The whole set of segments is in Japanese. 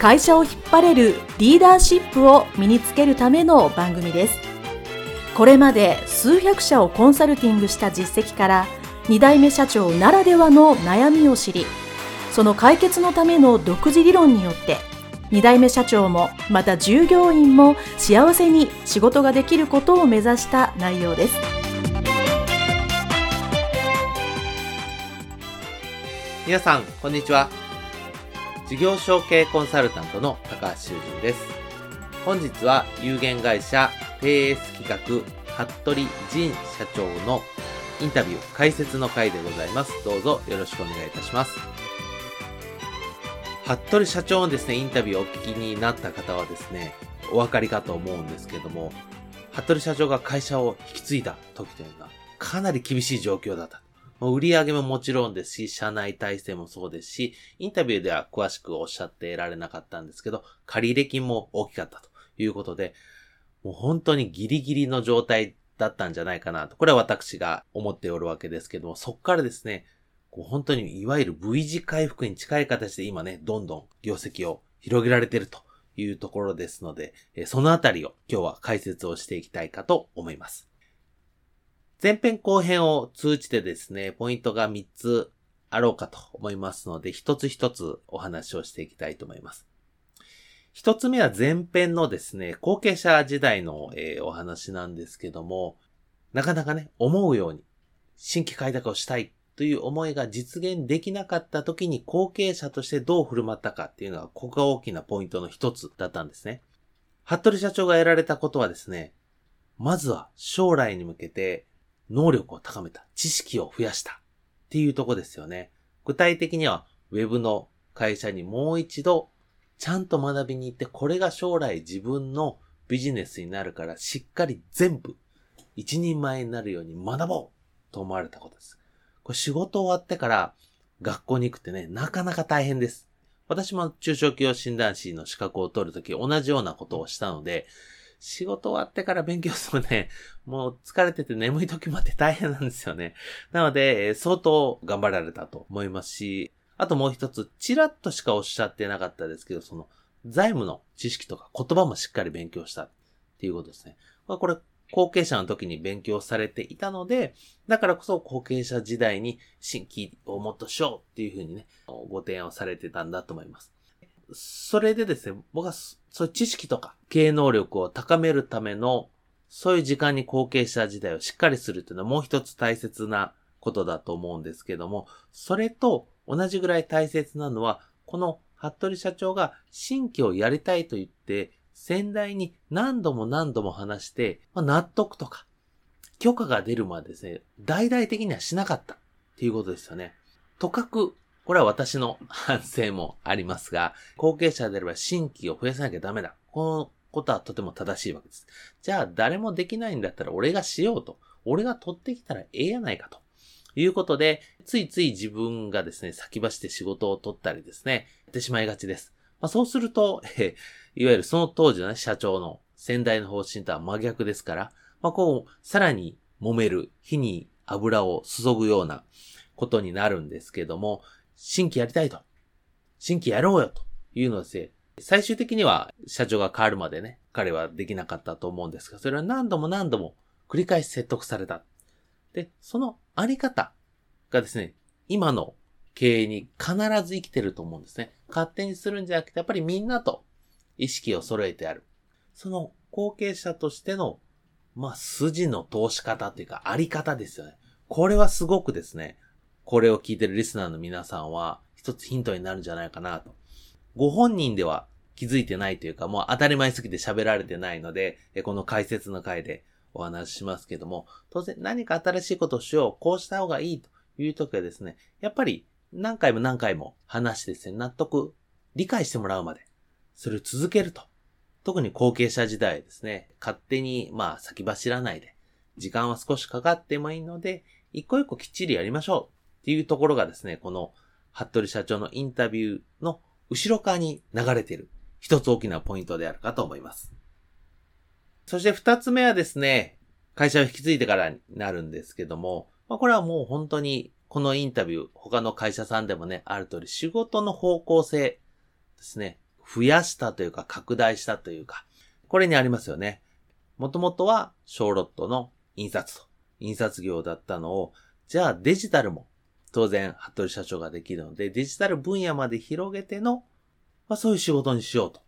会社を引っ張れるリーダーシップを身につけるための番組です。これまで数百社をコンサルティングした実績から2代目社長ならではの悩みを知りその解決のための独自理論によって2代目社長もまた従業員も幸せに仕事ができることを目指した内容です。皆さんこんにちは。事業承継コンサルタントの高橋修人です。本日は有限会社 PS 企画服部仁社長のインタビュー解説の回でございます。どうぞよろしくお願いいたします。服部社長のですね、インタビューをお聞きになった方はですね、お分かりかと思うんですけども、服部社長が会社を引き継いだ時というのはかなり厳しい状況だった。もう売り上げももちろんですし、社内体制もそうですし、インタビューでは詳しくおっしゃってられなかったんですけど、借入金も大きかったということで、もう本当にギリギリの状態だったんじゃないかなと。これは私が思っておるわけですけども、そっからですね、こう本当にいわゆる V 字回復に近い形で今ね、どんどん業績を広げられているというところですので、そのあたりを今日は解説をしていきたいかと思います。前編後編を通じてですね、ポイントが3つあろうかと思いますので、一つ一つお話をしていきたいと思います。一つ目は前編のですね、後継者時代の、えー、お話なんですけども、なかなかね、思うように新規開拓をしたいという思いが実現できなかった時に後継者としてどう振る舞ったかっていうのが、ここが大きなポイントの一つだったんですね。服部社長が得られたことはですね、まずは将来に向けて能力を高めた、知識を増やしたっていうとこですよね。具体的には Web の会社にもう一度ちゃんと学びに行って、これが将来自分のビジネスになるからしっかり全部一人前になるように学ぼうと思われたことです。これ仕事終わってから学校に行くってね、なかなか大変です。私も中小企業診断士の資格を取るとき同じようなことをしたので、仕事終わってから勉強するとね、もう疲れてて眠い時まで大変なんですよね。なので、相当頑張られたと思いますし、あともう一つ、ちらっとしかおっしゃってなかったですけど、その、財務の知識とか言葉もしっかり勉強したっていうことですね。これ、後継者の時に勉強されていたので、だからこそ後継者時代に新規をもっとしようっていうふうにね、ご提案をされてたんだと思います。それでですね、僕はそういう知識とか経営能力を高めるための、そういう時間に後継者時代をしっかりするというのはもう一つ大切なことだと思うんですけども、それと同じぐらい大切なのは、この服部社長が新規をやりたいと言って、先代に何度も何度も話して、まあ、納得とか、許可が出るまでですね、大々的にはしなかったっていうことですよね。とかくこれは私の反省もありますが、後継者であれば新規を増やさなきゃダメだ。このことはとても正しいわけです。じゃあ誰もできないんだったら俺がしようと。俺が取ってきたらええやないかと。いうことで、ついつい自分がですね、先走って仕事を取ったりですね、やってしまいがちです。まあ、そうすると、えいわゆるその当時の、ね、社長の先代の方針とは真逆ですから、まあ、こう、さらに揉める、火に油を注ぐようなことになるんですけども、新規やりたいと。新規やろうよというのですね、最終的には社長が変わるまでね、彼はできなかったと思うんですが、それは何度も何度も繰り返し説得された。で、そのあり方がですね、今の経営に必ず生きてると思うんですね。勝手にするんじゃなくて、やっぱりみんなと意識を揃えてある。その後継者としての、まあ、筋の通し方というか、あり方ですよね。これはすごくですね、これを聞いてるリスナーの皆さんは、一つヒントになるんじゃないかなと。ご本人では気づいてないというか、もう当たり前すぎて喋られてないので、この解説の回でお話ししますけども、当然何か新しいことをしよう、こうした方がいいという時はですね、やっぱり何回も何回も話してですね、納得、理解してもらうまで、それを続けると。特に後継者時代ですね、勝手に、まあ、先走らないで、時間は少しかかってもいいので、一個一個きっちりやりましょう。っていうところがですね、この、服部社長のインタビューの後ろ側に流れている一つ大きなポイントであるかと思います。そして二つ目はですね、会社を引き継いでからになるんですけども、まあ、これはもう本当にこのインタビュー、他の会社さんでもね、ある通り仕事の方向性ですね、増やしたというか拡大したというか、これにありますよね。もともとは小ロットの印刷と、印刷業だったのを、じゃあデジタルも当然、服部社長ができるので、デジタル分野まで広げての、まあそういう仕事にしようと。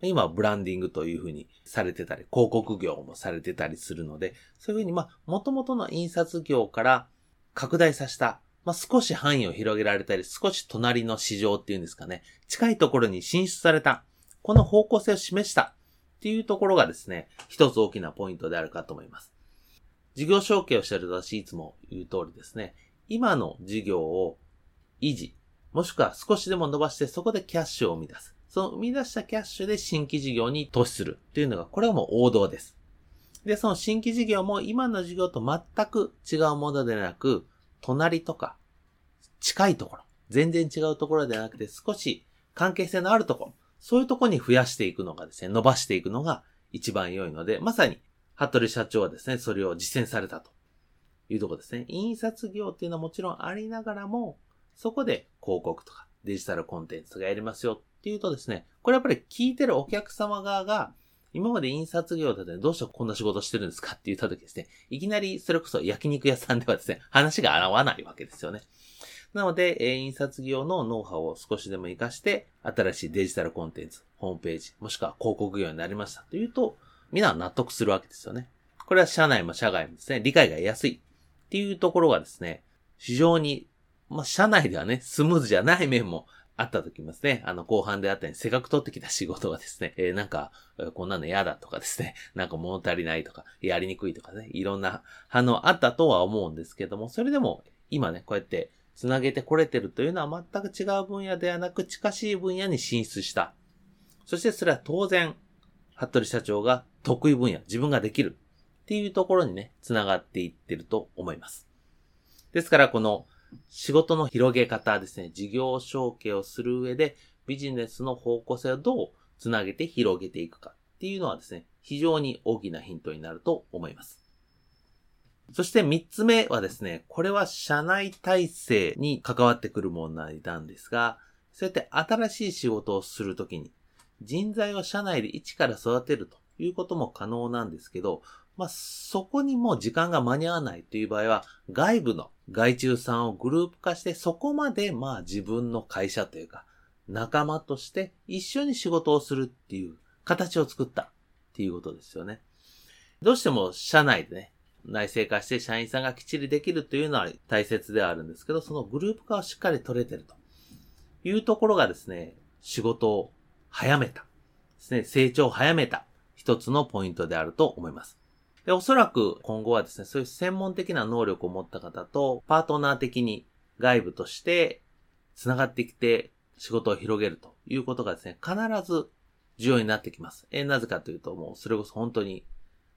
今、ブランディングというふうにされてたり、広告業もされてたりするので、そういうふうに、まあ、元々の印刷業から拡大させた、まあ、少し範囲を広げられたり、少し隣の市場っていうんですかね、近いところに進出された、この方向性を示したっていうところがですね、一つ大きなポイントであるかと思います。事業承継をしている私いつも言う通りですね、今の事業を維持、もしくは少しでも伸ばしてそこでキャッシュを生み出す。その生み出したキャッシュで新規事業に投資するっていうのが、これはもう王道です。で、その新規事業も今の事業と全く違うものでなく、隣とか、近いところ、全然違うところではなくて少し関係性のあるところ、そういうところに増やしていくのがですね、伸ばしていくのが一番良いので、まさに、服部社長はですね、それを実践されたというとこですね。印刷業っていうのはもちろんありながらも、そこで広告とかデジタルコンテンツがやりますよっていうとですね、これやっぱり聞いてるお客様側が、今まで印刷業だってどうしてこんな仕事してるんですかって言った時ですね、いきなりそれこそ焼肉屋さんではですね、話が合わないわけですよね。なので、え印刷業のノウハウを少しでも活かして、新しいデジタルコンテンツ、ホームページ、もしくは広告業になりましたというと、みんな納得するわけですよね。これは社内も社外もですね、理解が得やすいっていうところがですね、非常に、まあ、社内ではね、スムーズじゃない面もあった時ますね、あの、後半であったように、せっかく取ってきた仕事がですね、えー、なんか、こんなの嫌だとかですね、なんか物足りないとか、やりにくいとかね、いろんな反応あったとは思うんですけども、それでも、今ね、こうやって繋げてこれてるというのは全く違う分野ではなく、近しい分野に進出した。そしてそれは当然、服部社長が得意分野、自分ができる。っていうところにね、繋がっていってると思います。ですから、この仕事の広げ方ですね、事業承継をする上でビジネスの方向性をどうつなげて広げていくかっていうのはですね、非常に大きなヒントになると思います。そして三つ目はですね、これは社内体制に関わってくる問題なんですが、そうやって新しい仕事をするときに人材を社内で一から育てるということも可能なんですけど、まあ、そこにも時間が間に合わないという場合は、外部の外注さんをグループ化して、そこまでまあ自分の会社というか、仲間として一緒に仕事をするっていう形を作ったっていうことですよね。どうしても社内でね、内製化して社員さんがきっちりできるというのは大切ではあるんですけど、そのグループ化をしっかり取れてるというところがですね、仕事を早めた。ですね、成長を早めた一つのポイントであると思います。で、おそらく今後はですね、そういう専門的な能力を持った方と、パートナー的に外部として繋がってきて仕事を広げるということがですね、必ず重要になってきます。えなぜかというと、もうそれこそ本当に、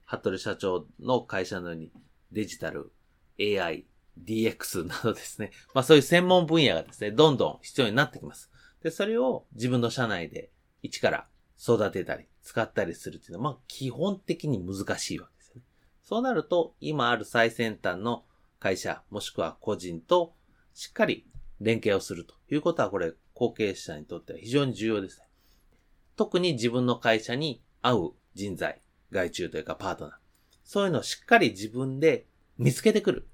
服部社長の会社のようにデジタル、AI、DX などですね、まあそういう専門分野がですね、どんどん必要になってきます。で、それを自分の社内で一から育てたり、使ったりするっていうのは、まあ基本的に難しいわけですよねそうなると、今ある最先端の会社、もしくは個人としっかり連携をするということは、これ、後継者にとっては非常に重要ですね。特に自分の会社に合う人材、外注というかパートナー。そういうのをしっかり自分で見つけてくる。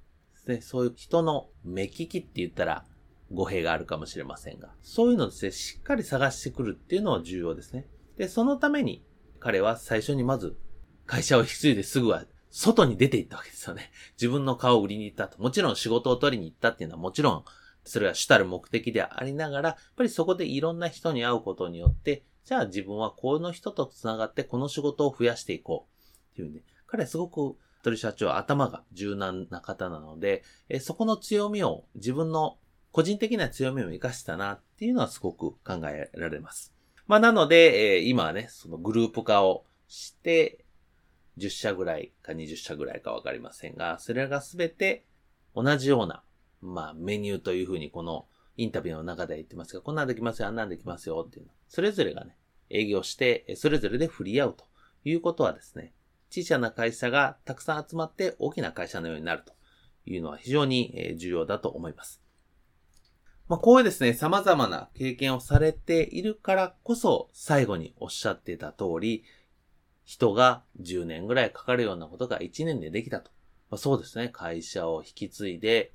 でそういう人の目利きって言ったら語弊があるかもしれませんが、そういうのをですね、しっかり探してくるっていうのは重要ですね。で、そのために彼は最初にまず会社を引き継いですぐは外に出て行ったわけですよね。自分の顔を売りに行ったと。もちろん仕事を取りに行ったっていうのはもちろん、それは主たる目的でありながら、やっぱりそこでいろんな人に会うことによって、じゃあ自分はこの人と繋がってこの仕事を増やしていこう。っていうね。彼はすごく、鳥社長は頭が柔軟な方なので、えそこの強みを、自分の個人的な強みを活かしたなっていうのはすごく考えられます。まあなので、えー今はね、そのグループ化をして、10社ぐらいか20社ぐらいかわかりませんが、それらがすべて同じような、まあメニューというふうにこのインタビューの中で言ってますが、こんなんできますよ、あんなんできますよっていうの。それぞれがね、営業して、それぞれで振り合うということはですね、小さな会社がたくさん集まって大きな会社のようになるというのは非常に重要だと思います。まあ、こういうですね、様々な経験をされているからこそ、最後におっしゃってた通り、人が10年ぐらいかかるようなことが1年でできたと。まあ、そうですね、会社を引き継いで、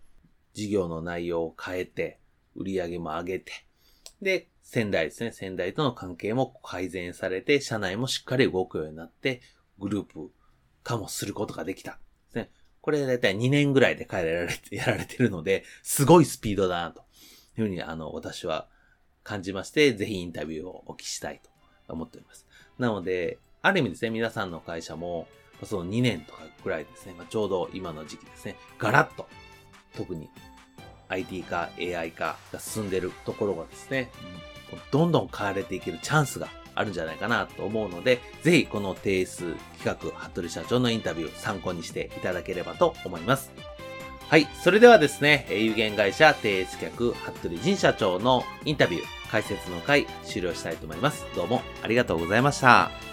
事業の内容を変えて、売り上げも上げて、で、仙台ですね、仙台との関係も改善されて、社内もしっかり動くようになって、グループ化もすることができた。ね。これだいたい2年ぐらいで変えられて、やられてるので、すごいスピードだな、というふうに、あの、私は感じまして、ぜひインタビューをお聞きしたいと思っております。なので、ある意味ですね、皆さんの会社も、その2年とかぐらいですね、まあ、ちょうど今の時期ですね、ガラッと、特に IT 化、AI 化が進んでるところがですね、どんどん変われていけるチャンスがあるんじゃないかなと思うので、ぜひこの定数企画、服部社長のインタビュー参考にしていただければと思います。はい。それではですね、有限会社定数客、服部仁社長のインタビュー、解説の回終了したいと思います。どうもありがとうございました。